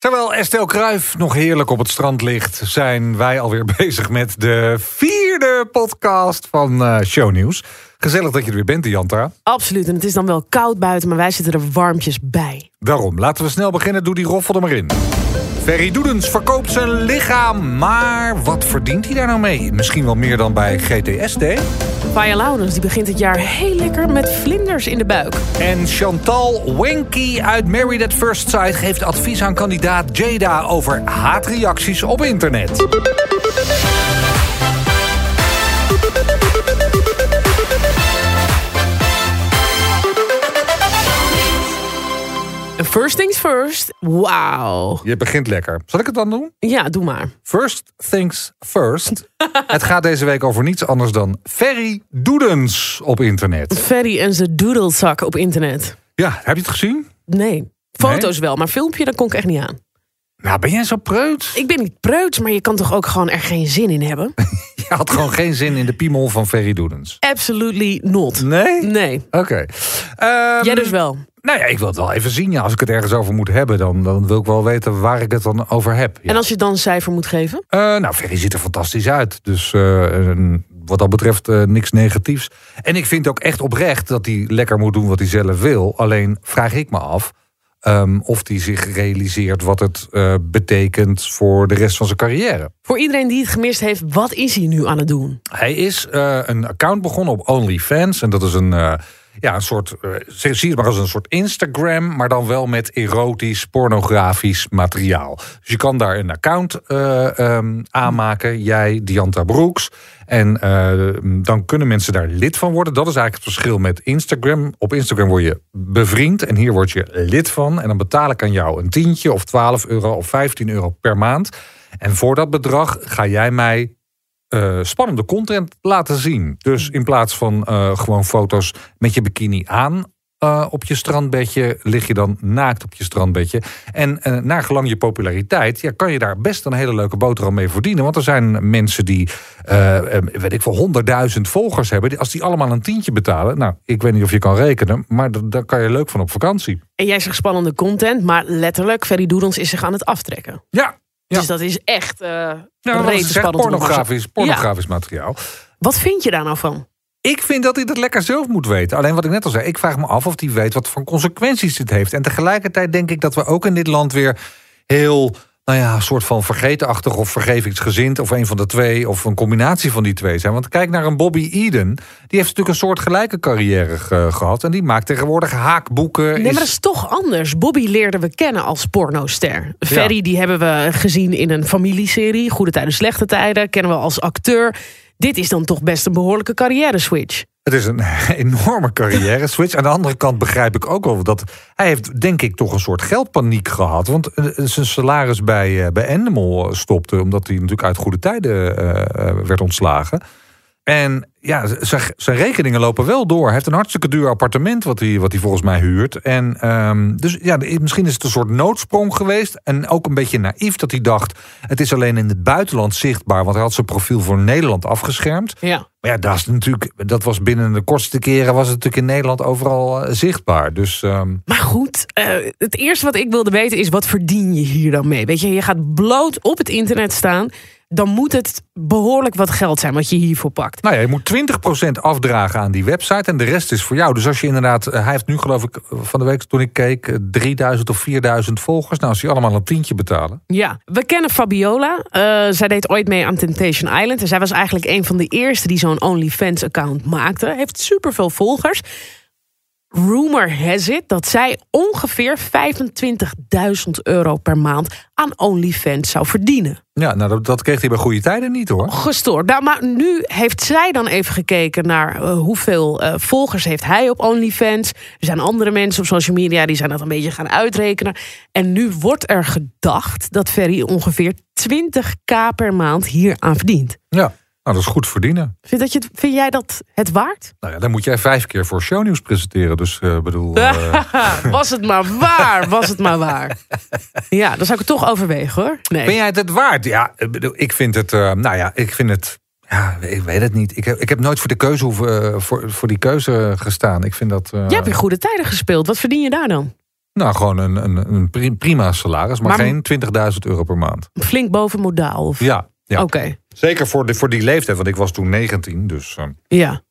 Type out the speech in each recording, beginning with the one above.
Terwijl Estelle Kruijf nog heerlijk op het strand ligt... zijn wij alweer bezig met de vierde podcast van uh, Shownieuws. Gezellig dat je er weer bent, Janta. Absoluut, en het is dan wel koud buiten, maar wij zitten er warmpjes bij. Daarom, laten we snel beginnen. Doe die roffel er maar in. Ferry Doedens verkoopt zijn lichaam, maar wat verdient hij daar nou mee? Misschien wel meer dan bij GTSD? Paya Laurens die begint het jaar heel lekker met vlinders in de buik. En Chantal Wenky uit Married at First Sight geeft advies aan kandidaat Jada over haatreacties op internet. First things first. Wauw. Je begint lekker. Zal ik het dan doen? Ja, doe maar. First things first. het gaat deze week over niets anders dan Ferry Doedens op internet. Ferry en zijn doedelzak op internet. Ja, heb je het gezien? Nee. Foto's wel, maar filmpje, daar kon ik echt niet aan. Nou, ben jij zo preuts? Ik ben niet preuts, maar je kan toch ook gewoon er geen zin in hebben? je had gewoon geen zin in de piemel van Ferry Doedens? Absolutely not. Nee? Nee. Oké. Ehm, jij dus wel? Nou ja, ik wil het wel even zien. Ja, als ik het ergens over moet hebben, dan, dan wil ik wel weten waar ik het dan over heb. En als je dan een cijfer moet geven? Uh, nou, Ferry ziet er fantastisch uit. Dus uh, wat dat betreft uh, niks negatiefs. En ik vind ook echt oprecht dat hij lekker moet doen wat hij zelf wil. Alleen vraag ik me af um, of hij zich realiseert wat het betekent voor de rest van zijn carrière. Voor iedereen die het gemist heeft, wat is hij nu aan het doen? Hij is een account begonnen op OnlyFans. En dat is een ja, een soort, uh, zie het maar als een soort Instagram, maar dan wel met erotisch, pornografisch materiaal. Dus je kan daar een account uh, um, aanmaken, jij, Dianta Broeks. En uh, dan kunnen mensen daar lid van worden. Dat is eigenlijk het verschil met Instagram. Op Instagram word je bevriend en hier word je lid van. En dan betaal ik aan jou een tientje of 12 euro of 15 euro per maand. En voor dat bedrag ga jij mij uh, spannende content laten zien. Dus in plaats van uh, gewoon foto's met je bikini aan uh, op je strandbedje, lig je dan naakt op je strandbedje. En naar gelang je populariteit, ja, kan je daar best een hele leuke boterham mee verdienen. Want er zijn mensen die, weet ik veel, honderdduizend volgers hebben. Als die allemaal een tientje betalen, nou, ik weet niet of je kan rekenen, maar daar kan je leuk van op vakantie. En jij zegt spannende content, maar letterlijk, Ferry Doedens is zich aan het aftrekken. Ja, dus dat is echt uh, nou, spannend. Pornografisch, pornografisch materiaal. Wat vind je daar nou van? Ik vind dat hij dat lekker zelf moet weten. Alleen wat ik net al zei, ik vraag me af of hij weet wat voor consequenties dit heeft. En tegelijkertijd denk ik dat we ook in dit land weer heel nou ja, een soort van vergetenachtig of vergevingsgezind... of een van de twee, of een combinatie van die twee zijn. Want kijk naar een Bobby Eden. Die heeft natuurlijk een soort gelijke carrière gehad... en die maakt tegenwoordig haakboeken. Nee, maar dat is toch anders. Bobby leerden we kennen als pornoster. Ferry, die hebben we gezien in een familieserie... Goede Tijden, Slechte Tijden, kennen we als acteur... Dit is dan toch best een behoorlijke carrière switch. Het is een enorme carrière switch. Aan de andere kant begrijp ik ook wel dat hij heeft, denk ik, toch een soort geldpaniek gehad. Want eh, zijn salaris bij, eh, bij stopte, omdat hij natuurlijk uit goede tijden uh, werd ontslagen. En ja, zijn rekeningen lopen wel door. Hij heeft een hartstikke duur appartement wat hij, wat hij volgens mij huurt. En um, dus ja, misschien is het een soort noodsprong geweest. En ook een beetje naïef dat hij dacht... het is alleen in het buitenland zichtbaar. Want hij had zijn profiel voor Nederland afgeschermd. Ja. Maar ja, dat, is natuurlijk, dat was binnen de kortste keren... was het natuurlijk in Nederland overal uh, zichtbaar. Dus, um... Maar goed, uh, het eerste wat ik wilde weten is... wat verdien je hier dan mee? Weet je, je gaat bloot op het internet staan dan moet het behoorlijk wat geld zijn wat je hiervoor pakt. Nou ja, je moet 20% afdragen aan die website en de rest is voor jou. Dus als je inderdaad, eh, hij heeft nu geloof ik van de week toen ik keek 3000 eh, of 4000 volgers. Nou, als je allemaal een tientje betalen. Ja, we kennen Fabiola. Uh, zij deed ooit mee aan Temptation Island. En zij was eigenlijk een van de eerste die zo'n OnlyFans account maakte. Heeft superveel volgers. Rumor has it dat zij ongeveer 25.000 euro per maand aan OnlyFans zou verdienen. Ja, nou dat, dat, kreeg hij bij goede tijden niet hoor. Gestoord. Nou, maar nu heeft zij dan even gekeken naar uh, hoeveel uh, volgers heeft hij op OnlyFans. Er zijn andere mensen op social media die zijn dat een beetje gaan uitrekenen. En nu wordt er gedacht dat Ferry ongeveer 20k per maand hier aan verdient. Ja. Nou, dat is goed verdienen. Vind, dat je, vind jij dat het waard? Nou ja, dan moet jij vijf keer voor shownieuws presenteren. Dus uh, bedoel. Uh... was het maar waar? Was het maar waar? Ja, dan zou ik het toch overwegen hoor. Nee. Ben jij het het waard? Ja, ik vind het. Uh, nou ja, ik vind het. Ja, ik weet het niet. Ik heb, ik heb nooit voor de keuze hoeven, voor, voor die keuze gestaan. Ik vind dat. Je hebt in goede tijden gespeeld. Wat verdien je daar dan? Nou, gewoon een, een, een pri- prima salaris, maar, Maar- geen 20.000 euro per maand. Flink boven modaal. Of... Ja, ja. Oké. zeker voor, de, voor die leeftijd, want ik was toen 19. Dus eh, Ja.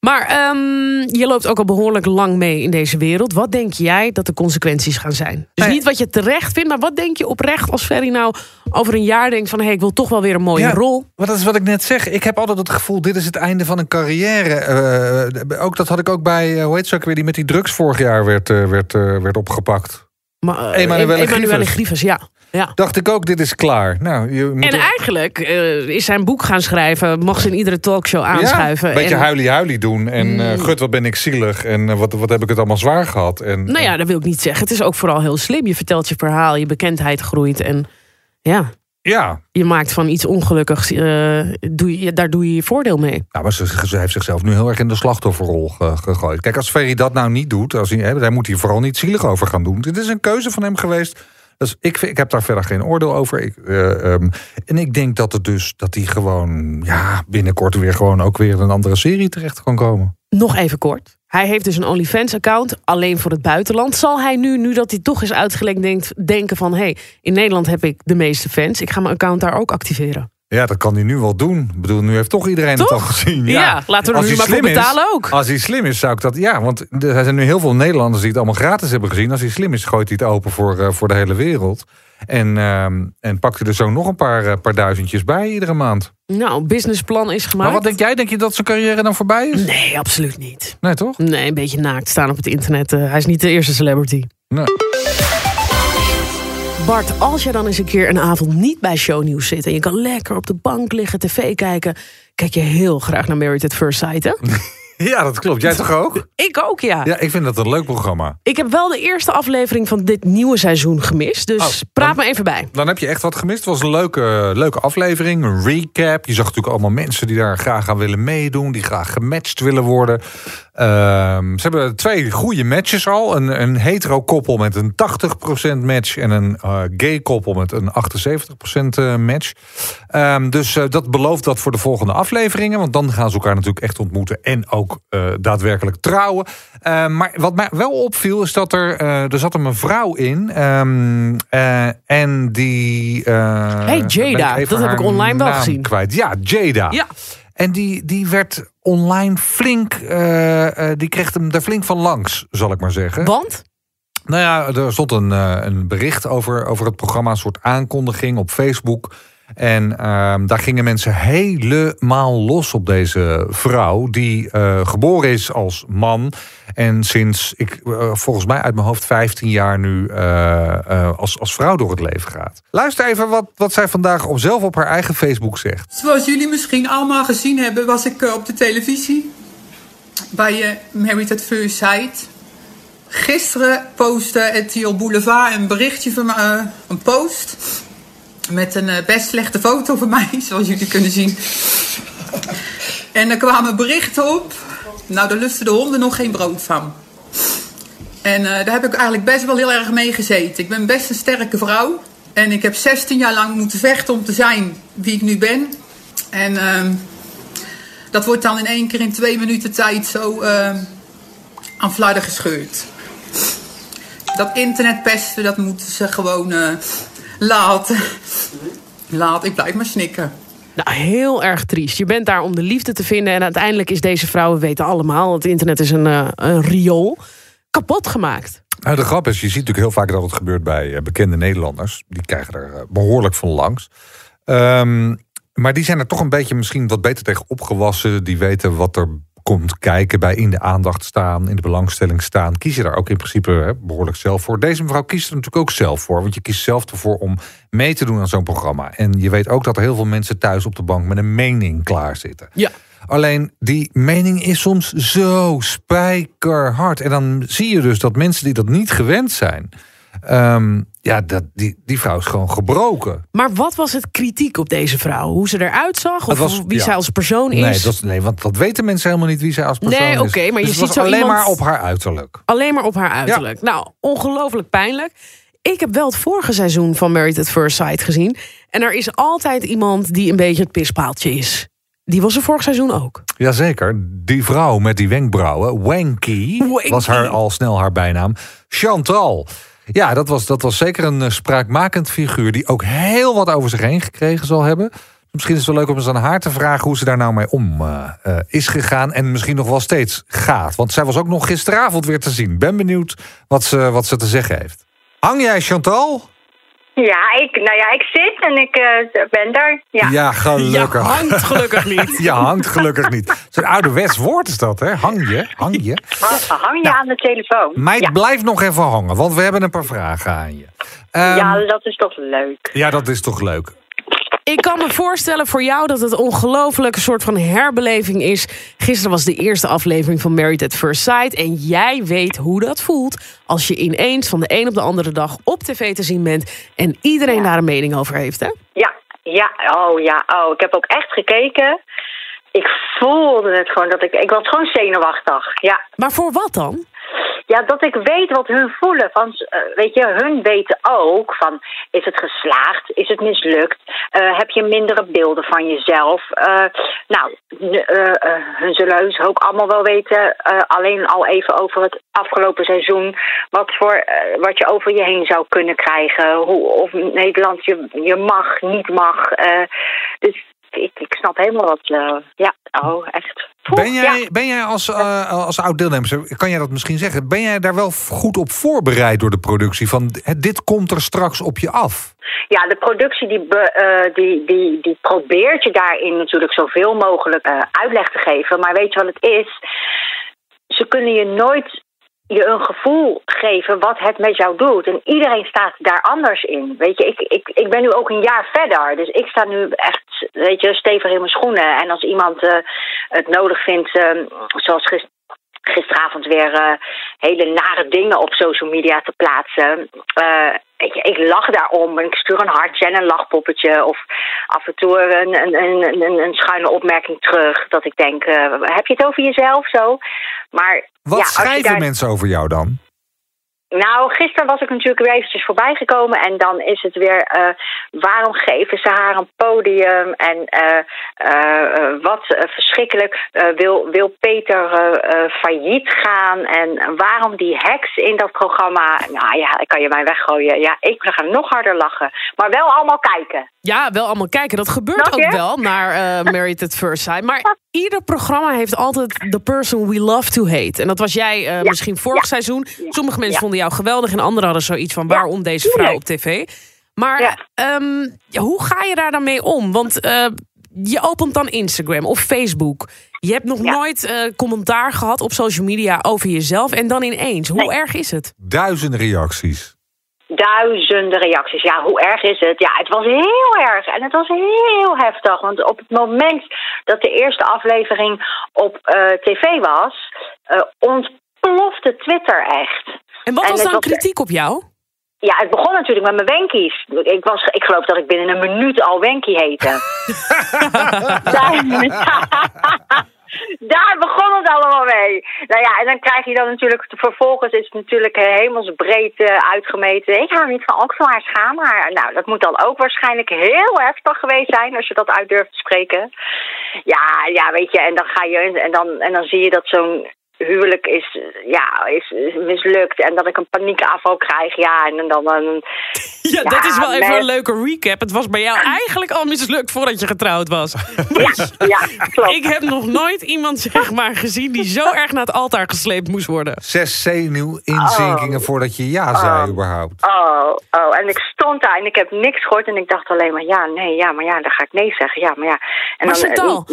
Maar ehm, je loopt ook al behoorlijk lang mee in deze wereld. Wat denk jij dat de consequenties gaan zijn? Dus niet wat je terecht vindt, maar wat denk je oprecht als Ferry nou over een jaar denkt van... hé, hey, ik wil toch wel weer een mooie Ja. rol. Maar dat is wat ik net zeg. Ik heb altijd het gevoel, dit is het einde van een carrière. Eh, ook, dat had ik ook bij, eh, hoe heet ze ook weer, die met die drugs vorig jaar werd, eh, werd, eh, werd opgepakt. Maar, eh, Emanuele Em- Emanuele Grievers. Grievers, ja. Ja. Dacht ik ook, dit is klaar. Nou, je moet En eigenlijk eh, is zijn boek gaan schrijven. Mocht ze in iedere talkshow aanschuiven. Ja, een beetje en, huilie-huilie doen. En eh, gut, wat ben ik zielig. En eh, wat, wat heb ik het allemaal zwaar gehad. En, Nou ja, dat wil ik niet zeggen. Het is ook vooral heel slim. Je vertelt je verhaal, je bekendheid groeit. En ja, ja, je maakt van iets ongelukkigs, doe je, daar doe je je voordeel mee. Nou, maar ze, ze heeft zichzelf nu heel erg in de slachtofferrol ge- gegooid. Kijk, als Ferry dat nou niet doet, als hij, hè, daar moet hij vooral niet zielig over gaan doen. Dit is een keuze van hem geweest. Dus ik, ik heb daar verder geen oordeel over. Ik, eh, ehm, en ik denk dat het dus dat hij gewoon ja, binnenkort weer gewoon ook weer in een andere serie terecht kan komen. Nog even kort. Hij heeft dus een OnlyFans-account, alleen voor het buitenland. Zal hij nu, nu dat hij toch is uitgelekt, denkt, denken van... hé, hey, in Nederland heb ik de meeste fans. Ik ga mijn account daar ook activeren. Ja, dat kan hij nu wel doen. Ik bedoel, nu heeft toch iedereen Toch? het al gezien. Ja, laten we Als nu maar voor slim is- betalen ook. Als hij slim is, zou ik dat... Ja, want er zijn nu heel veel Nederlanders die het allemaal gratis hebben gezien. Als hij slim is, gooit hij het open voor, eh, voor de hele wereld. En, ehm, en pakt hij er zo nog een paar, eh, paar duizendjes bij iedere maand. Nou, businessplan is gemaakt. Maar wat denk jij? Denk je dat zijn carrière dan voorbij is? Nee, absoluut niet. Nee, toch? Nee, een beetje naakt staan op het internet. eh, hij is niet de eerste celebrity. Nee. Bart, als je dan eens een keer een avond niet bij shownieuws zit... en je kan lekker op de bank liggen, tv kijken... kijk je heel graag naar Married at First Sight, hè? Ja, dat klopt. Jij toch ook? Ik ook, ja. Ja, ik vind dat een leuk programma. Ik heb wel de eerste aflevering van dit nieuwe seizoen gemist. Dus Oh, praat dan- me even bij. Dan heb je echt wat gemist. Het was een leuke, leuke aflevering, een recap. Je zag natuurlijk allemaal mensen die daar graag aan willen meedoen, die graag gematcht willen worden. Ehm, ze hebben twee goede matches al. Een, een hetero koppel met een 80% match en een eh, gay koppel met een 78% eh, match. Ehm, dus eh, dat belooft dat voor de volgende afleveringen, want dan gaan ze elkaar natuurlijk echt ontmoeten en ook daadwerkelijk trouwen. Ehm, maar wat mij wel opviel is dat er, er zat een mevrouw in eh, en die. Hey, Jada, dat heb ik online wel gezien. Kwijt. Ja, Jada. Ja. En die, die werd online flink, eh, eh, die kreeg hem daar flink van langs, zal ik maar zeggen. Want? Nou ja, er stond een, eh, een bericht over, over het programma, een soort aankondiging op Facebook. En ehm, daar gingen mensen helemaal los op deze vrouw, die eh, geboren is als man. En sinds, ik, eh, volgens mij uit mijn hoofd, 15 jaar nu eh, als, als vrouw door het leven gaat. Luister even wat, wat zij vandaag op, zelf op haar eigen Facebook zegt. Zoals jullie misschien allemaal gezien hebben, was ik op de televisie bij Married at First Sight. Gisteren postte Etiel Boulevard een berichtje van eh, een post met een eh, best slechte foto van mij, zoals jullie kunnen zien. En er kwamen berichten op. Nou, daar lusten de honden nog geen brood van. En eh, daar heb ik eigenlijk best wel heel erg mee gezeten. Ik ben best een sterke vrouw. En ik heb 16 jaar lang moeten vechten om te zijn wie ik nu ben. En ehm, dat wordt dan in één keer in twee minuten tijd zo ehm, aan flarden gescheurd. Dat internetpesten, dat moeten ze gewoon laten. Laat, ik blijf maar snikken. Nou, heel erg triest. Je bent daar om de liefde te vinden. En uiteindelijk is deze vrouw, we weten allemaal... het internet is een, eh, een riool, kapot gemaakt. Nou, de grap is, je ziet natuurlijk heel vaak dat het gebeurt bij eh, bekende Nederlanders. Die krijgen er eh, behoorlijk van langs. Ehm, maar die zijn er toch een beetje misschien wat beter tegen opgewassen. Die weten wat er komt kijken bij in de aandacht staan, in de belangstelling staan. Kies je daar ook in principe hè, behoorlijk zelf voor. Deze mevrouw kiest er natuurlijk ook zelf voor. Want je kiest zelf ervoor om mee te doen aan zo'n programma. En je weet ook dat er heel veel mensen thuis op de bank met een mening klaarzitten. Ja. Alleen die mening is soms zo spijkerhard. En dan zie je dus dat mensen die dat niet gewend zijn. Ehm, ja, dat, die, die vrouw is gewoon gebroken. Maar wat was het kritiek op deze vrouw? Hoe ze eruit zag? Of was- wie ja. zij als persoon is? Nee, dat, nee, want dat weten mensen helemaal niet wie zij als persoon Nee, is. oké, maar je Dus het ziet zo alleen iemand- maar op haar uiterlijk. Alleen maar op haar uiterlijk. Nou, ongelooflijk pijnlijk. Ik heb wel het vorige seizoen van Married at First Sight gezien. En er is altijd iemand die een beetje het pispaaltje is. die was er vorig seizoen ook. Jazeker, die vrouw met die wenkbrauwen, Wanky, Wanky. was haar al snel haar bijnaam. Chantal. Ja, dat was, dat was zeker een eh, spraakmakend figuur die ook heel wat over zich heen gekregen zal hebben. Misschien is het wel leuk om eens aan haar te vragen hoe ze daar nou mee om eh, eh, is gegaan. En misschien nog wel steeds gaat. Want zij was ook nog gisteravond weer te zien. Ben benieuwd wat ze, wat ze te zeggen heeft. Hang jij, Chantal? Ja, ik, nou ja, ik zit en ik eh, ben daar. Ja. Ja, gelukkig. Ja, hangt gelukkig niet. Ja, hangt gelukkig niet. Zo'n ouderwets woord is dat, hè? Hang je, hang je. Hang, hang je aan de telefoon? Meid, ja. blijf nog even hangen, want we hebben een paar vragen aan je. Ehm, ja, dat is toch leuk. ja, dat is toch leuk. Ik kan me voorstellen voor jou dat het ongelooflijk een soort van herbeleving is. Gisteren was de eerste aflevering van Married at First Sight. En jij weet hoe dat voelt als je ineens van de een op de andere dag op tv te zien bent. En iedereen daar een mening over heeft, hè? Ja, ja, oh ja, oh, ik heb ook echt gekeken. Ik voelde het gewoon dat ik, ik was gewoon zenuwachtig. Ja, Maar voor wat dan? Ja dat ik weet wat hun voelen. Van, eh, weet je, hun weten ook van, is het geslaagd? Is het mislukt? Eh, heb je mindere beelden van jezelf? Eh, nou, hun zullen heus ook allemaal wel weten, alleen al even over het afgelopen seizoen, wat, voor, wat je over je heen zou kunnen krijgen. Hoe, of Nederland je, je mag, niet mag. Dus ik, ik snap helemaal wat, eh, ja, oh, echt. Ben jij, ja. ben jij als, eh, als oud-deelnemer, kan jij dat misschien zeggen... ben jij daar wel goed op voorbereid door de productie? Van, dit komt er straks op je af. Ja, de productie die, be- eh, die, die, die probeert je daarin natuurlijk zoveel mogelijk uitleg te geven. Maar weet je wat het is? Ze kunnen je nooit je een gevoel geven wat het met jou doet. En iedereen staat daar anders in. Weet je, ik, ik, ik ben nu ook een jaar verder. Dus ik sta nu echt, weet je, stevig in mijn schoenen. En als iemand eh, het nodig vindt, eh, zoals gisteravond weer eh, hele nare dingen op social media te plaatsen. Eh, ik, ik lach daarom en ik stuur een hartje en een lachpoppetje. Of af en toe een, een, een, een, schuine opmerking terug. Dat ik denk, eh, heb je het over jezelf zo? Maar Wat ja, schrijven daar- mensen over jou dan? Nou, gisteren was ik natuurlijk weer eventjes voorbij gekomen. En dan is het weer, eh, waarom geven ze haar een podium? En eh, eh, wat verschrikkelijk, wil, wil Peter failliet gaan? En waarom die heks in dat programma? Nou ja, ik kan je mij weggooien. Ja, ik ga nog harder lachen. Maar wel allemaal kijken. Ja, wel allemaal kijken. Dat gebeurt je? ook wel naar Married at First Sight. Maar ieder programma heeft altijd the person we love to hate. En dat was jij misschien vorig Ja. seizoen. Sommige mensen Ja. vonden jou geweldig en anderen hadden zoiets van Ja, waarom deze vrouw op tv. Maar Ja. ehm, hoe ga je daar dan mee om? Want eh, je opent dan Instagram of Facebook. Je hebt nog Ja. nooit eh, commentaar gehad op social media over jezelf. En dan ineens. Hoe Nee. erg is het? Duizenden reacties. Duizenden reacties. Ja, hoe erg is het? Ja, het was heel erg. En het was heel heftig. Want op het moment dat de eerste aflevering op eh, tv was, eh, ontplofte Twitter echt. En wat was dan was- kritiek op jou? Ja, het begon natuurlijk met mijn wenkies. Ik, was, ik geloof dat ik binnen een minuut al wenkie heette. daar, daar begon het allemaal mee. Nou ja, en dan krijg je dan natuurlijk... Vervolgens is het natuurlijk eh, hemelsbreed eh, uitgemeten. Ik hou niet van Oxford schaamhaar. Nou, dat moet dan ook waarschijnlijk heel heftig geweest zijn... als je dat uit durft te spreken. Ja, ja, weet je, en dan ga je... En dan, en dan zie je dat zo'n huwelijk is, ja, is, is mislukt en dat ik een paniekaanval krijg. Ja, en dan... dan Ja, dat is wel even een leuke recap. Het was bij jou eigenlijk al mislukt voordat je getrouwd was. ja, ja, klopt. Ik heb nog nooit iemand zeg maar, gezien die zo erg naar het altaar gesleept moest worden. Zes zenuwinzinkingen voordat je ja zei Oh. überhaupt. Oh, oh, en ik stond daar en ik heb niks gehoord en ik dacht alleen maar ja, nee, ja, maar ja, dan ga ik nee zeggen. Ja, maar ja. En Maar Chantal.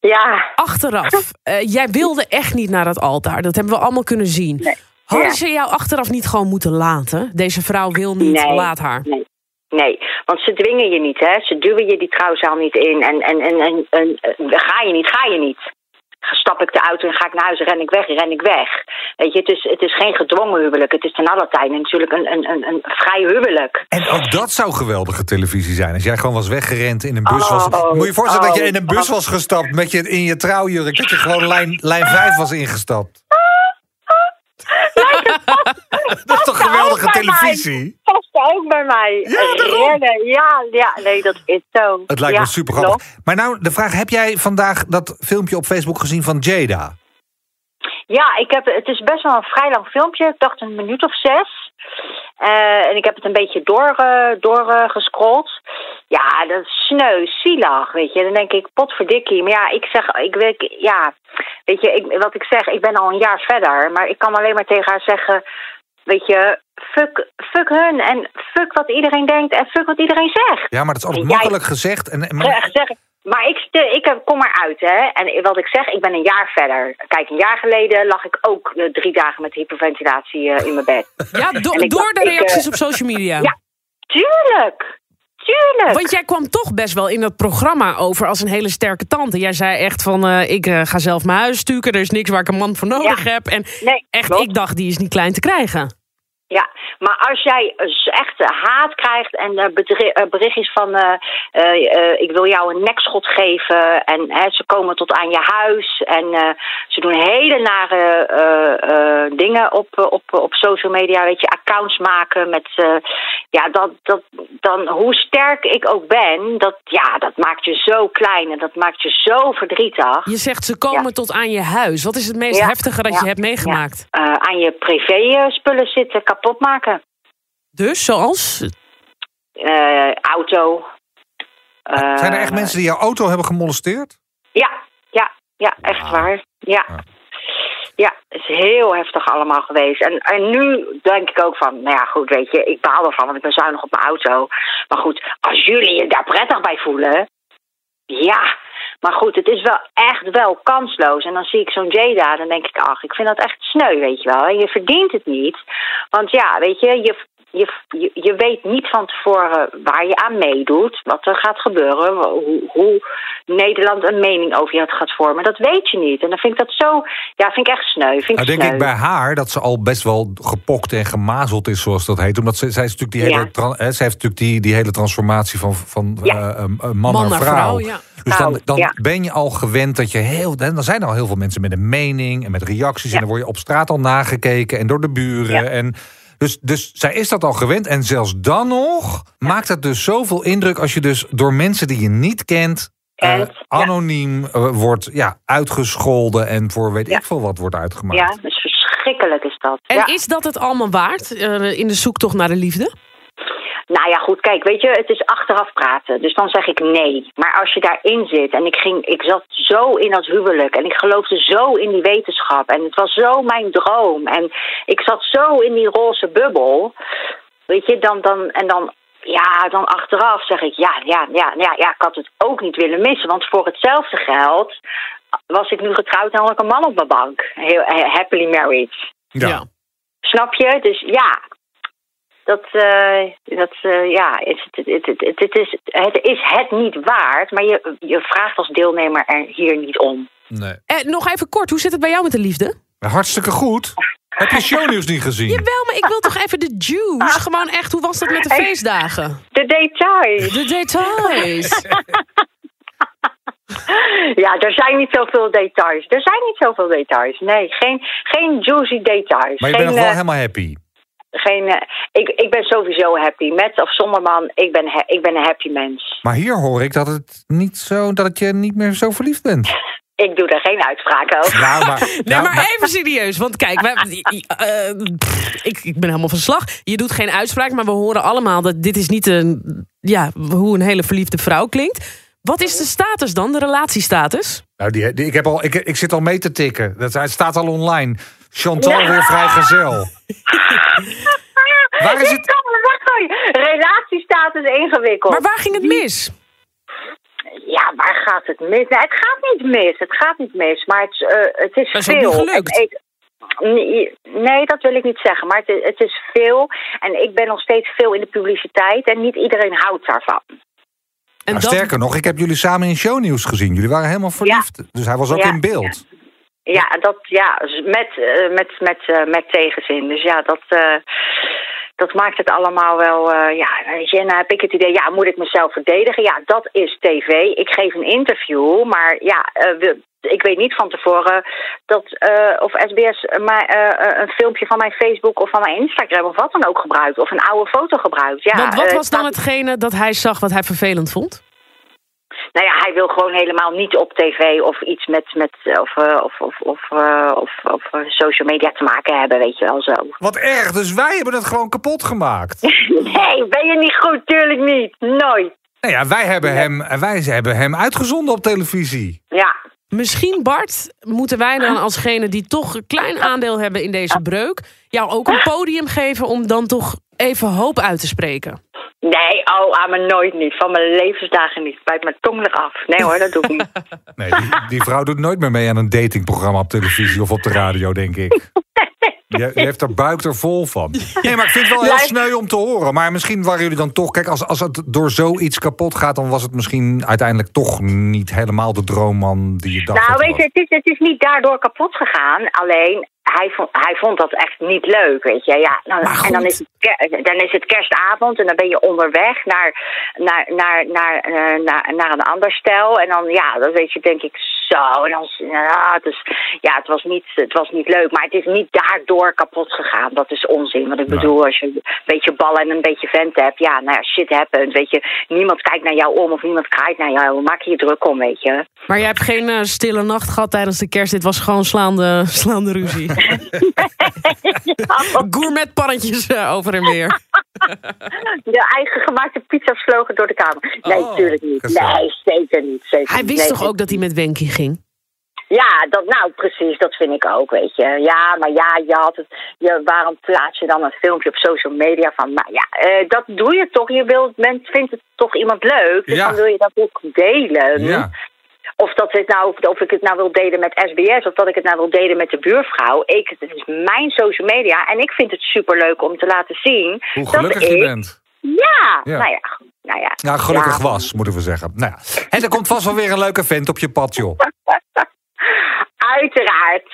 Ja, Achteraf, eh, jij wilde echt niet naar dat altaar. Dat hebben we allemaal kunnen zien. Nee. Hadden Ja. ze jou achteraf niet gewoon moeten laten? Deze vrouw wil niet, Nee. laat haar. nee. Nee, want ze dwingen je niet, hè. Ze duwen je die trouwzaal niet in. En, en, en, en, en, eh, ga je niet, ga je niet. Stap ik de auto en ga ik naar huis, ren ik weg, ren ik weg. Weet je, het is, het is geen gedwongen huwelijk. Het is ten alle tijde natuurlijk een, een, een, een vrij huwelijk. En ook dat zou geweldige televisie zijn. Als jij gewoon was weggerend in een bus. Oh, was, moet je voorstellen dat je in een bus oh. was gestapt met je in je trouwjurk. Dat je gewoon lijn, lijn 5 was ingestapt. Dat is toch geweldige bij mij. televisie? Past ook bij mij. Ja, daarom. Heerlijk. ja, ja, nee, dat is zo. Het lijkt ja, me super grappig. Maar nou, de vraag, heb jij vandaag dat filmpje op Facebook gezien van Jada? Ja, ik heb, het is best wel een vrij lang filmpje. Ik dacht een minuut of zes. Eh, en ik heb het een beetje doorgescrolld. Door, eh, gescrolld. ja, dat is sneu, zielig, weet je. Dan denk ik, potverdikkie. Maar ja, ik zeg, ik weet, ja, weet je, ik, wat ik zeg, ik ben al een jaar verder. Maar ik kan alleen maar tegen haar zeggen, weet je, fuck, fuck hun. En fuck wat iedereen denkt en fuck wat iedereen zegt. Ja, maar dat is altijd Jij- makkelijk gezegd. En, Zeg, zeg, maar ik, ik heb- kom eruit, hè. En wat ik zeg, ik ben een jaar verder. Kijk, een jaar geleden lag ik ook eh, drie dagen met hyperventilatie eh, in mijn bed. Ja, do- door dacht, de reacties eh, op social media. Ja. Tuurlijk! Tuurlijk! Want jij kwam toch best wel in dat programma over als een hele sterke tante. Jij zei echt van, eh, ik eh, ga zelf mijn huis stuken. Er is niks waar ik een man voor nodig Ja. heb. En nee, echt, klopt. ik dacht, die is niet klein te krijgen. Ja, maar als jij echt eh, haat krijgt en eh, eh, berichtjes van ik wil jou een nekschot geven en hè, ze komen tot aan je huis en ze doen hele nare dingen op, op, op social media, weet je, accounts maken met ja, dat, dat, dan hoe sterk ik ook ben, dat, ja, dat maakt je zo klein en dat maakt je zo verdrietig. Je zegt, ze komen Ja. tot aan je huis. Wat is het meest Ja, heftige dat ja, je hebt meegemaakt? Aan je privé spullen zitten kapot maken. Dus, zoals? Eh, auto. Eh, zijn er echt mensen die jouw auto hebben gemolesteerd? Ja, ja, ja, echt Ah. waar. Ja. Ja. Ja, het is heel heftig allemaal geweest. En, en nu denk ik ook van, nou ja, goed, weet je, ik baal ervan, want ik ben zuinig op mijn auto. Maar goed, als jullie je daar prettig bij voelen, ja. Maar goed, het is wel echt wel kansloos. En dan zie ik zo'n Jada, dan denk ik, ach, ik vind dat echt sneu, weet je wel. Je verdient het niet. Want ja, weet je, je, je, je, je weet niet van tevoren waar je aan meedoet, wat er gaat gebeuren, hoe, hoe Nederland een mening over je gaat vormen. Dat weet je niet. En dan vind ik dat zo, ja, vind ik echt sneu. Vind ik Nou denk sneu. ik bij haar dat ze al best wel gepokt en gemazeld is, zoals dat heet. Omdat ze, zij, is natuurlijk die hele, Ja. tran- hè, zij heeft natuurlijk die, die hele transformatie van, van Ja. eh, eh, man, naar vrouw. ja. Dus dan, ja. ben je al gewend dat je heel. hè, Dan zijn er al heel veel mensen met een mening en met reacties. Ja. En dan word je op straat al nagekeken en door de buren. Ja. En dus, dus zij is dat al gewend. En zelfs dan nog maakt het dus zoveel indruk als je dus door mensen die je niet kent. eh, ja. anoniem eh, wordt ja, uitgescholden en voor weet Ja. ik veel wat wordt uitgemaakt. Ja, is verschrikkelijk is dat. En ja. is dat het allemaal waard eh, in de zoektocht naar de liefde? Nou ja, goed, kijk, weet je, het is achteraf praten. Dus dan zeg ik nee. Maar als je daarin zit en ik, ging, ik zat zo in dat huwelijk en ik geloofde zo in die wetenschap en het was zo mijn droom en ik zat zo in die roze bubbel, weet je, dan, dan, en dan, ja, dan achteraf zeg ik, ja, ja, ja, ja, ja, ik had het ook niet willen missen, want voor hetzelfde geld was ik nu getrouwd en had ik een man op mijn bank. Heel happily married. Ja. Snap je? Dus ja, dat, eh, dat eh, ja, het, het, het, het, is, het is het niet waard, maar je, je vraagt als deelnemer er hier niet om. Nee. Eh, nog even kort, hoe zit het bij jou met de liefde? Hartstikke goed. Heb je shownieuws niet gezien? Jawel, maar ik wil toch even de juice. Gewoon echt, hoe was dat met de feestdagen? De details. De details. Ja, er zijn niet zoveel details. Er zijn niet zoveel details. Nee, geen, geen juicy details. Maar je geen, bent nog wel eh, helemaal happy. Geen, eh, ik, ik ben sowieso happy. Met of zonder man, ik ben, ha- ik ben een happy mens. Maar hier hoor ik dat het niet zo dat je niet meer zo verliefd bent. Ik doe er geen uitspraken over. Nou, maar, Nee, maar even serieus. Want kijk, wij- eh, pff, ik, ik ben helemaal van slag. Je doet geen uitspraak, maar we horen allemaal dat dit is niet een, ja, hoe een hele verliefde vrouw klinkt. Wat is de status dan, de relatiestatus? nou die, die- ik, heb al, ik, ik zit al mee te tikken. Dat, het staat al online. Chantal weer vrijgezel. Waar is het? Relatiestatus ingewikkeld. Maar waar ging het mis? Ja, waar gaat het mis? Nee, het gaat niet mis. Het gaat niet mis. Maar het, eh, het is Dat is veel. niet gelukt. Nee, dat wil ik niet zeggen. Maar het, is- het is veel. En ik ben nog steeds veel in de publiciteit. En niet iedereen houdt daarvan. En Nou, dat, sterker nog, ik heb jullie samen in shownieuws gezien. Jullie waren helemaal verliefd. Dus hij was ook Ja, in beeld. Ja, dat, ja met, eh, met, met, eh, met tegenzin. Dus ja, dat, eh, dat maakt het allemaal wel, ja, weet je, en dan heb ik het idee, ja, moet ik mezelf verdedigen? Ja, dat is tv. Ik geef een interview, maar ja, ik weet niet van tevoren dat of SBS eh, een filmpje van mijn Facebook of van mijn Instagram of wat dan ook gebruikt. Of een oude foto gebruikt. Ja, Want wat was dan dat- hetgene dat hij zag wat hij vervelend vond? Nou ja, hij wil gewoon helemaal niet op tv of iets met, met of, eh, of, of, of, eh, of, of eh, social media te maken hebben, weet je wel zo. Wat erg, dus wij hebben het gewoon kapot gemaakt. Nee, ben je niet goed? Tuurlijk niet. Nooit. Nou ja, wij hebben, hem, wij hebben hem uitgezonden op televisie. Ja. Misschien, Bart, moeten wij dan alsgene die toch een klein aandeel hebben in deze breuk... jou ook een podium geven om dan toch even hoop uit te spreken? Nee, oh, aan me nooit niet. Van mijn levensdagen niet. Bijt mijn tong eraf. Nee hoor, dat doe ik niet. Nee, die, die vrouw doet nooit meer mee aan een datingprogramma op televisie of op de radio, denk ik. Je, je heeft er buik er vol van. Nee, maar ik vind het wel heel Lijkt- sneu om te horen. Maar misschien waren jullie dan toch... Kijk, als, als het door zoiets kapot gaat... dan was het misschien uiteindelijk toch niet helemaal de droomman die je dacht Nou, weet je, het is, het is niet daardoor kapot gegaan. Alleen, hij vond, hij vond dat echt niet leuk, weet je. Ja, dan, Maar en dan is, het, dan is het kerstavond en dan ben je onderweg naar, naar, naar, naar, eh, naar, naar een ander stel. En dan, ja, dan weet je, denk ik zo. En dan, ja, het, is, ja het, was niet, het was niet leuk, maar het is niet daardoor kapot gegaan. Dat is onzin. Want ik bedoel, als je een beetje ballen en een beetje vent hebt, ja, nou ja, shit happens, weet je. Niemand kijkt naar jou om of niemand kijkt naar jou. Maak je je druk om, weet je. Maar jij hebt geen eh, stille nacht gehad tijdens de kerst. Dit was gewoon slaande, slaande ruzie. Gourmetpannetjes eh, over en weer. De eigen gemaakte pizza's vlogen door de kamer. Nee, Oh, natuurlijk niet. gezellig. Nee, zeker niet. Zeker Hij niet. wist Nee, toch ook dat hij met Wenky ging? Ja, dat, nou precies, dat vind ik ook, weet je. Ja, maar ja, je had het, je, waarom plaats je dan een filmpje op social media van, maar ja, eh, dat doe je toch. Je wilt, men vindt het toch iemand leuk, dus Ja. dan wil je dat ook delen. Ja. Of, dat het nou, of ik het nou wil delen met SBS of dat ik het nou wil delen met de buurvrouw. Ik, het is mijn social media en ik vind het superleuk om te laten zien. Hoe dat gelukkig ik, je bent. Ja, Ja. nou ja, nou ja. Nou, gelukkig Ja. was, moeten we zeggen. Nou ja. En er komt vast wel weer een leuke vent op je pad, joh. Uiteraard.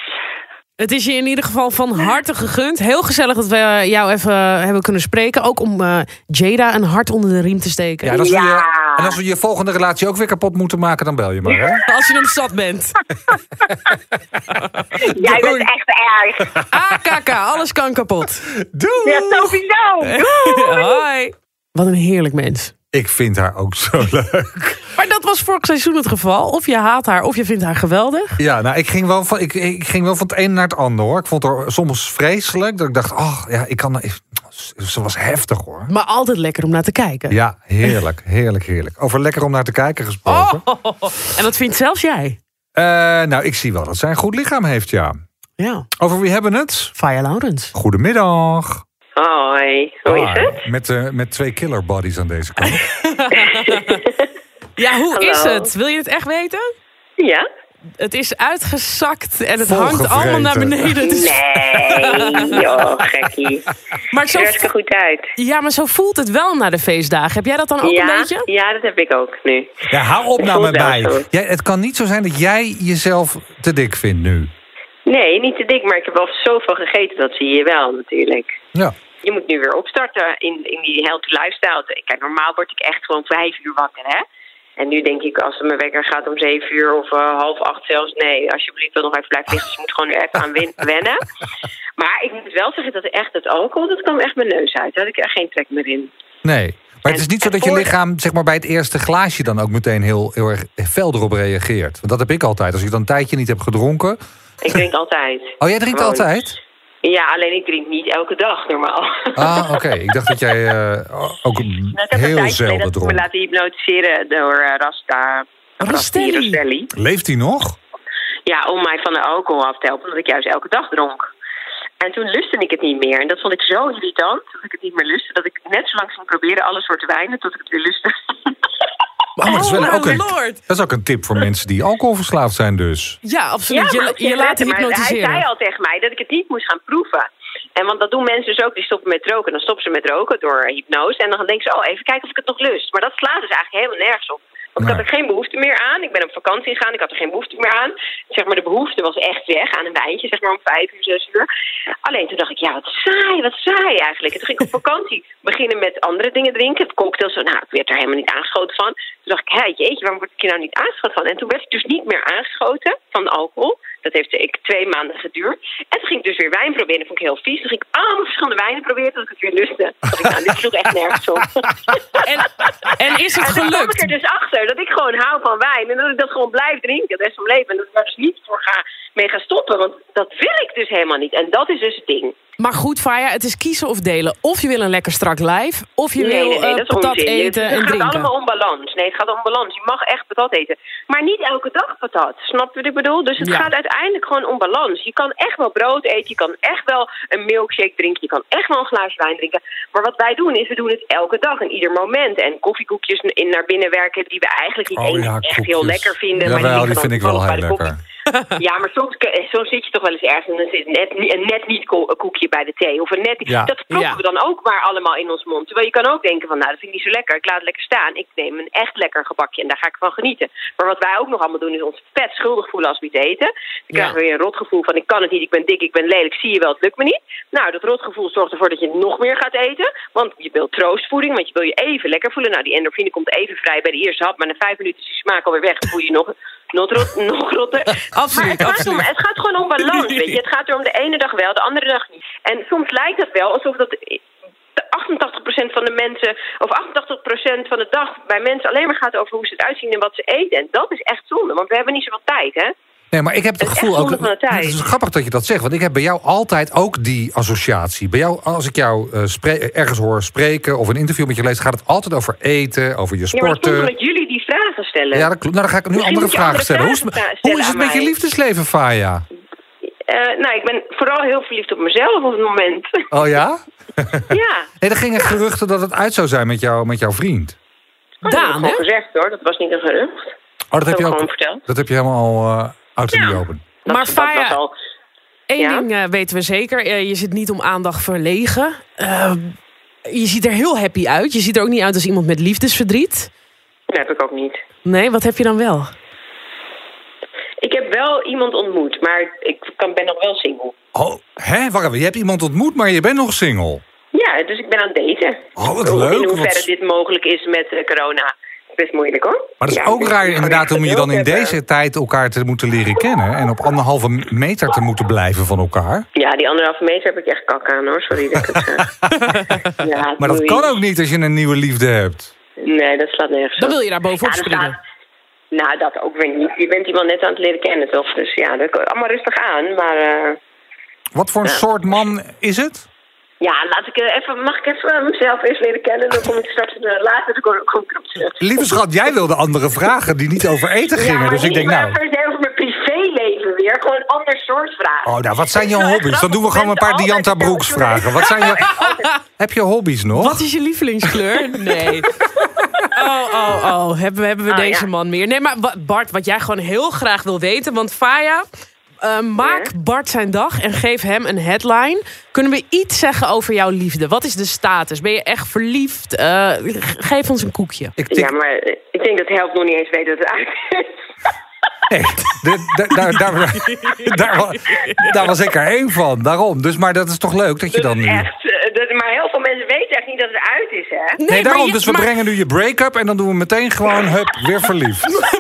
Het is je in ieder geval van harte gegund. Heel gezellig dat we jou even hebben kunnen spreken. Ook om eh, Jada een hart onder de riem te steken. Ja, en, als we Ja. je, en als we je volgende relatie ook weer kapot moeten maken, dan bel je maar, hè? Als je hem zat bent. Jij Doei. bent echt erg. AKK, alles kan kapot. Doei! Ja, sowieso. Doei. Hoi. Wat een heerlijk mens. Ik vind haar ook zo leuk. Maar dat was vorig seizoen het geval. Of je haat haar, of je vindt haar geweldig. Ja, nou, ik ging, wel van, ik, ik ging wel van het een naar het ander, hoor. Ik vond haar soms vreselijk. Dat ik dacht, ach, ja, ik kan... ik- Ze was heftig, hoor. Maar altijd lekker om naar te kijken. Ja, heerlijk, heerlijk, heerlijk. Over lekker om naar te kijken gesproken. Oh, en dat vindt zelfs jij. Eh, nou, ik zie wel dat zij een goed lichaam heeft, ja. Ja, Over wie hebben we het? Fire Laurens. Goedemiddag. Hoi, hoe is het? Met, eh, met twee killer bodies aan deze kant. Ja, hoe Hallo. is het? Wil je het echt weten? Ja? Het is uitgezakt en het hangt allemaal naar beneden. Het is- Nee, joh, gekkie. Maar zo, Ziet er goed uit. ja, maar zo voelt het wel na de feestdagen. Heb jij dat dan ook ja, een beetje? ja, dat heb ik ook nu. Ja, hou op nou met het mij. het kan niet zo zijn dat jij jezelf te dik vindt nu. Nee, niet te dik, maar ik heb wel zoveel gegeten, dat zie je wel natuurlijk. Ja. Je moet nu weer opstarten in, in die healthy lifestyle. Kijk, normaal word ik echt gewoon vijf uur wakker, hè? En nu denk ik, als mijn wekker gaat om zeven uur of eh, half acht zelfs... nee, alsjeblieft wil nog even blijven liggen. Dus je moet gewoon nu even aan wennen. Maar ik moet wel zeggen dat echt het alcohol... dat kwam echt mijn neus uit. Daar had ik echt geen trek meer in. Nee. Maar het is niet zo dat je lichaam zeg maar, bij het eerste glaasje dan ook meteen heel, heel erg fel erop reageert. Want dat heb ik altijd. Als ik dan een tijdje niet heb gedronken. Ik drink altijd. Oh, jij drinkt Gewoon. altijd? Ja, alleen ik drink niet elke dag normaal. Ah, oké. Ik dacht dat jij eh, ook Nou, ik heb een heel zelden dat ik me dronk. laten hypnotiseren door eh, Rasta. Rastelli. Rastelli. Leeft hij nog? Ja, om mij van de alcohol af te helpen, omdat ik juist elke dag dronk. En toen lustte ik het niet meer. En dat vond ik zo irritant, dat ik het niet meer lustte... dat ik net zo lang ging proberen alle soorten wijnen tot ik het weer lustte. Oh, dat, is wel Oh, ook een, lord. dat is ook een tip voor mensen die alcoholverslaafd zijn dus. Ja, absoluut. maar je, je laat lekker, maar Hij hypnotiseren. zei al tegen mij dat ik het niet moest gaan proeven. En want dat doen mensen dus ook, die stoppen met roken. Dan stoppen ze met roken door hypnose. En dan denken ze, oh, even kijken of ik het nog lust. Maar dat slaat dus eigenlijk helemaal nergens op. Want ik had er geen behoefte meer aan. Ik ben op vakantie gegaan, ik had er geen behoefte meer aan. Zeg maar, de behoefte was echt weg aan een wijntje, zeg maar om vijf uur, zes uur. Alleen toen dacht ik, ja, wat saai, wat saai eigenlijk. En toen ging ik op vakantie beginnen met andere dingen drinken. Cocktails, nou, ik werd er helemaal niet aangeschoten van. Toen dacht ik, hé, jeetje, waarom word ik hier nou niet aangeschoten van? En toen werd ik dus niet meer aangeschoten van alcohol. Dat heeft ik twee maanden geduurd. En toen ging ik dus weer wijn proberen. Dat vond ik heel vies. Toen ging ik allemaal verschillende wijnen proberen tot ik het weer lustte. Toen dacht ik, nou, dit sloeg echt nergens op. En, en is het En toen kwam ik gelukt? er dus achter dat ik gewoon hou van wijn. En dat ik dat gewoon blijf drinken de rest van mijn leven. En dat ik daar dus niet voor ga, mee ga stoppen. Want dat wil ik dus helemaal niet. En dat is dus het ding. Maar goed, Faya, het is kiezen of delen. Of je wil een lekker strak lijf, of je nee, wil nee, nee, eh, patat onzin. eten het, en het gaat drinken. allemaal om balans. Nee, het gaat om balans. Je mag echt patat eten. Maar niet elke dag patat. Snap je wat ik bedoel? Dus het Ja. gaat uiteindelijk gewoon om balans. Je kan echt wel brood eten. Je kan echt wel een milkshake drinken. Je kan echt wel een glaasje wijn drinken. Maar wat wij doen, is we doen het elke dag in ieder moment. En koffiekoekjes in naar binnen werken die we eigenlijk niet Oh eens ja, echt heel lekker vinden. maar Jawel, die vind ik wel heel lekker. Ja, maar soms, ke- soms zit je toch wel eens ergens en dan zit net, niet- een net niet ko- koekje bij de thee. Of een net, Ja. Dat proppen Ja. we dan ook maar allemaal in ons mond. Terwijl je kan ook denken van, nou, dat vind ik niet zo lekker. Ik laat het lekker staan. Ik neem een echt lekker gebakje en daar ga ik van genieten. Maar wat wij ook nog allemaal doen, is ons vet schuldig voelen als we iets eten. Dan krijgen we weer een rotgevoel van, ik kan het niet, ik ben dik, ik ben lelijk, zie je wel, het lukt me niet. Nou, dat rotgevoel zorgt ervoor dat je nog meer gaat eten. Want je wilt troostvoeding, want je wil je even lekker voelen. Nou, die endorfine komt even vrij bij de eerste hap, maar na vijf minuten is die smaak alweer weg. Dan voel je nog, nog, rot, nog rotter. Absoluut, maar het gaat, absoluut. om, het gaat gewoon om balans, weet je. Het gaat er om de ene dag wel, de andere dag niet. En soms lijkt het wel alsof dat de 88% van de mensen, of 88% van de dag bij mensen alleen maar gaat over hoe ze eruit zien en wat ze eten. En dat is echt zonde, want we hebben niet zoveel tijd, hè? Nee, maar ik heb het gevoel ook. Het is grappig dat je dat zegt, want ik heb bij jou altijd ook die associatie. Bij jou, als ik jou eh, spre- ergens hoor spreken of een interview met je lees, gaat het altijd over eten, over je Ja, maar sporten. omdat jullie die vragen stellen. Ja, dat klopt. Nou, dan ga ik nu Misschien andere vragen andere stellen. Hoe is, het, vragen hoe stellen is het aan met je liefdesleven, Faya? Eh, nou, ik ben vooral heel verliefd op mezelf op het moment. Oh ja? ja, Nee, er gingen geruchten dat het uit zou zijn met, jou, met jouw vriend. dat heb ik Daan, gewoon hè? gezegd hoor, dat was niet een gerucht. Oh, dat heb je ik ook. gewoon verteld. Dat heb je helemaal al eh out in Ja. the open. Dat, Maar Faya-. Eén Ja? ding eh, weten we zeker. Eh, je zit niet om aandacht verlegen. Eh, je ziet er heel happy uit. Je ziet er ook niet uit als iemand met liefdesverdriet. Dat heb ik ook niet. Nee, wat heb je dan wel? Ik heb wel iemand ontmoet, maar ik kan, ben nog wel single. Oh, hè? Wacht even. Je hebt iemand ontmoet, maar je bent nog single. Ja, dus ik ben aan het daten. Oh, wat In leuk. hoeverre Wat- dit mogelijk is met eh, corona. Best moeilijk hoor. Maar dat is Ja, ook ik raar inderdaad om je dan in hebben. deze tijd elkaar te moeten leren kennen. En op anderhalve meter te moeten blijven van elkaar. Ja, die anderhalve meter heb ik echt kak aan hoor. Sorry dat ik het zeg. ja, Maar dat kan ook niet als je een nieuwe liefde hebt. Nee, dat slaat nergens Dan op. wil je daar bovenop Ja, springen. Nou, dat ook weer niet. Je bent iemand net aan het leren kennen, toch? Dus ja, dat, allemaal rustig aan. Maar eh, Wat voor een soort man is het? Ja, laat ik eh, even, mag ik even mezelf eens leren kennen? Dan kom ik straks later dan kom, kom ik erop terug. Lieve schat, jij wilde andere vragen die niet over eten Ja, gingen. maar dus ik denk, nou... over mijn privéleven weer. Gewoon een ander soort vragen. Oh, nou, wat zijn jouw hobby's? Dan doen we gewoon een paar Dianta Broeks vragen. Wat zijn je... Heb je hobby's nog? Wat is je lievelingskleur? Nee. Oh, oh, oh. Hebben we, hebben we Oh, deze ja. man meer? Nee, maar Bart, wat jij gewoon heel graag wil weten. Want Faya, eh, maak. Bart zijn dag en geef hem een headline. Kunnen we iets zeggen over jouw liefde? Wat is de status? Ben je echt verliefd? Eh, geef ons een koekje. Tik... Ja, maar ik denk dat helpt nog niet eens weten dat het uit is. De- de- daar, daar, daar, wa- daar was ik er één van. Daarom. Dus, maar dat is toch leuk dat je Dat dan nu... echt, eh, dat, maar heel veel mensen weten echt niet dat het uit is, hè? Nee, daarom. je- Dus we maar- brengen nu je break-up en dan doen we meteen gewoon, hup, weer verliefd.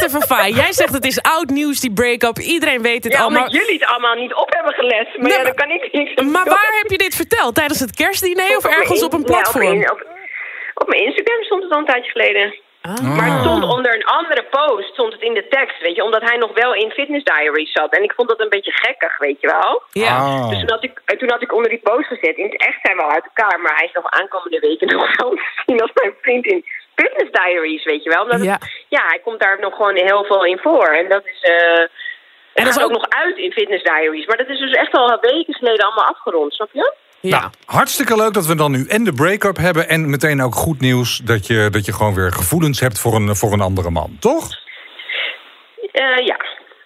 Jij zegt het is oud nieuws, die break-up. Iedereen weet het Ja, allemaal. omdat jullie het allemaal niet op hebben gelet. Maar Nee, ja, dan kan ik niks aan Maar waar heb je dit verteld? Tijdens het kerstdiner of ergens op een ja, platform? op, mijn- op, op mijn Instagram stond het al een tijdje geleden. Ah. Maar het stond onder een andere post, stond het in de tekst, weet je. Omdat hij nog wel in Fitness Diary zat. En ik vond dat een beetje gekkig, weet je wel. Ja. Ah. Dus toen had, ik, toen had ik onder die post gezet. In het echt zijn we al uit elkaar. Maar hij is nog aankomende weken nog wel te zien als mijn vriend in Fitness Diaries, weet je wel. Omdat Ja. het- ja, hij komt daar nog gewoon heel veel in voor. En dat is... eh en dat is ook ook- nog uit in Fitness Diaries. Maar dat is dus echt al weken geleden allemaal afgerond, snap je? Ja. Nou, hartstikke leuk dat we dan nu en de break-up hebben... en meteen ook goed nieuws dat je, dat je gewoon weer gevoelens hebt voor een, voor een andere man, toch? Eh, ja.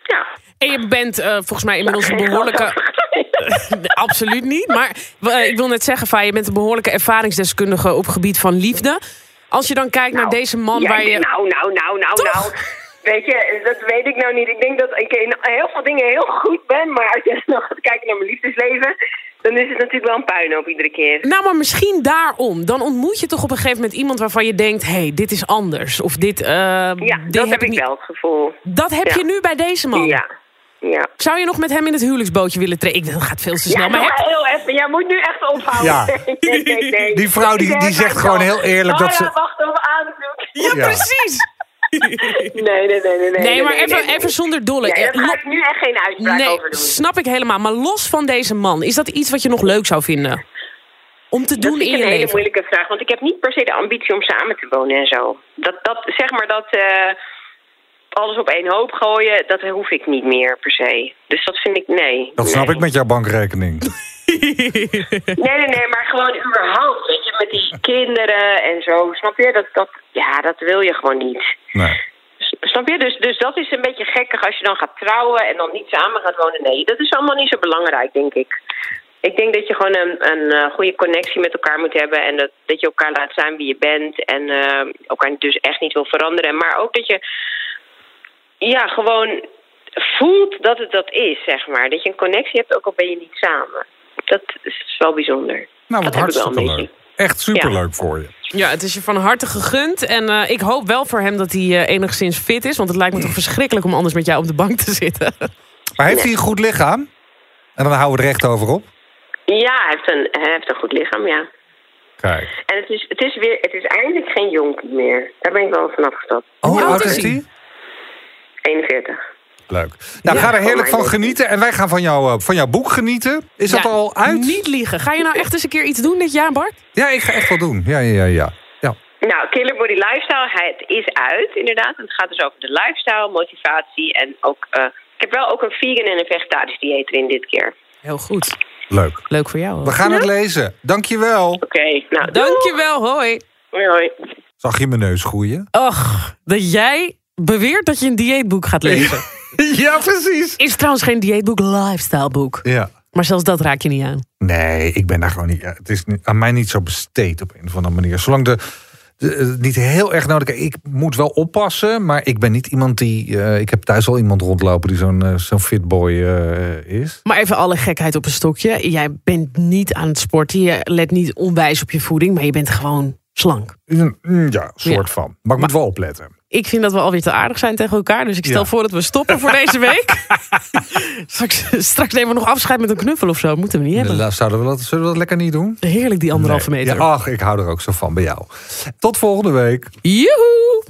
Ja. En je bent eh, volgens mij inmiddels een behoorlijke... Absoluut niet. Maar ik wil net zeggen, Faya, je bent een behoorlijke ervaringsdeskundige op gebied van liefde. Als je dan kijkt naar Nou, deze man ja, waar je... Nou, nou, nou, nou, Toch? nou. Weet je, dat weet ik nou niet. Ik denk dat ik in heel veel dingen heel goed ben. Maar als je nog gaat kijken naar mijn liefdesleven... dan is het natuurlijk wel een puinhoop iedere keer. Nou, maar misschien daarom. Dan ontmoet je toch op een gegeven moment iemand waarvan je denkt... hé, hey, dit is anders. Of dit... eh, Ja, dit dat heb ik niet- wel het gevoel. Dat heb Ja. je nu bij deze man. Ja. Ja. Zou je nog met hem in het huwelijksbootje willen treden? Ik, dat gaat veel te snel. Ja, maar heb- heel even. Jij moet nu echt ophouden. Ja. nee, nee, nee. Die vrouw die- die zegt zeg gewoon heel eerlijk Oh dat ja, ze- wacht op aanzoek. Ja, Ja. precies. Nee, nee, nee, nee. Nee, Nee, maar nee, even, nee, nee. even zonder dolle. Ja, daar Eh, ga ik nu echt geen uitspraak nee, over doen. snap ik helemaal. Maar los van deze man, is dat iets wat je nog leuk zou vinden? Om te Dat doen in ik je een hele leven? moeilijke vraag. Want ik heb niet per se de ambitie om samen te wonen en zo. Dat, dat zeg maar dat eh, alles op één hoop gooien, dat hoef ik niet meer per se. Dus dat vind ik, nee. Dat snap nee. ik met jouw bankrekening. Nee, nee, nee, maar gewoon überhaupt, weet je, met die kinderen en zo. Snap je? Dat, dat, ja, dat wil je gewoon niet. Nee. Snap je? Dus, dus dat is een beetje gekkig als je dan gaat trouwen en dan niet samen gaat wonen. Nee, dat is allemaal niet zo belangrijk, denk ik. Ik denk dat je gewoon een, een eh, goede connectie met elkaar moet hebben. En dat, dat je elkaar laat zijn wie je bent. En eh, elkaar dus echt niet wil veranderen. Maar ook dat je ja, gewoon voelt dat het dat is, zeg maar. Dat je een connectie hebt, ook al ben je niet samen. Dat is wel bijzonder. Nou, wat Dat heb ik wel een hartstikke leuk. Echt superleuk voor je. Ja, het is je van harte gegund. En eh, ik hoop wel voor hem dat hij eh, enigszins fit is. Want het lijkt me toch verschrikkelijk om anders met jou op de bank te zitten. Maar heeft hij een goed lichaam? En dan houden we er recht over op. Ja, hij heeft een, hij heeft een goed lichaam, ja. Kijk. En het is, het is, weer, het is eindelijk geen jonkie meer. Daar ben ik wel van afgestapt. Oh, hoe oud is hij? Hij? 41. Leuk. Nou, Ja. ga er heerlijk van genieten. En wij gaan van, jou, eh, van jouw boek genieten. Is dat al uit? Niet liegen. Ga je nou echt eens een keer iets doen dit jaar, Bart? Ja, ik ga echt wel doen. Ja, ja, ja. ja. ja. Nou, Killer Body Lifestyle, hij, het is uit inderdaad. Het gaat dus over de lifestyle, motivatie en ook... eh, ik heb wel ook een vegan en een vegetarisch dieet erin dit keer. Heel goed. Leuk. Leuk voor jou. We gaan het lezen. Dankjewel. Oké, nou, doei. Dankjewel, hoi. Hoi, hoi. Zag je mijn neus groeien? Och, dat jij beweert dat je een dieetboek gaat lezen. ja, precies. Is trouwens geen dieetboek, lifestyle boek. Ja. Maar zelfs dat raak je niet aan. Nee, ik ben daar gewoon niet. Het is aan mij niet zo besteed op een of andere manier. Zolang de, de niet heel erg nodig. Ik moet wel oppassen, maar ik ben niet iemand die. eh, ik heb thuis al iemand rondlopen die zo'n eh, zo'n fitboy eh, is. Maar even alle gekheid op een stokje. Jij bent niet aan het sporten. Je let niet onwijs op je voeding. Maar je bent gewoon slank. Mm, Ja, soort van. Maar ik moet wel opletten. Ik vind dat we alweer te aardig zijn tegen elkaar. Dus ik stel Ja. voor dat we stoppen voor deze week. straks, straks nemen we nog afscheid met een knuffel of zo. Moeten we niet hebben. La- Zouden we dat, zullen we dat lekker niet doen? Heerlijk die anderhalve Nee. meter. Ja, ach, ik hou er ook zo van bij jou. Tot volgende week. Joehoe!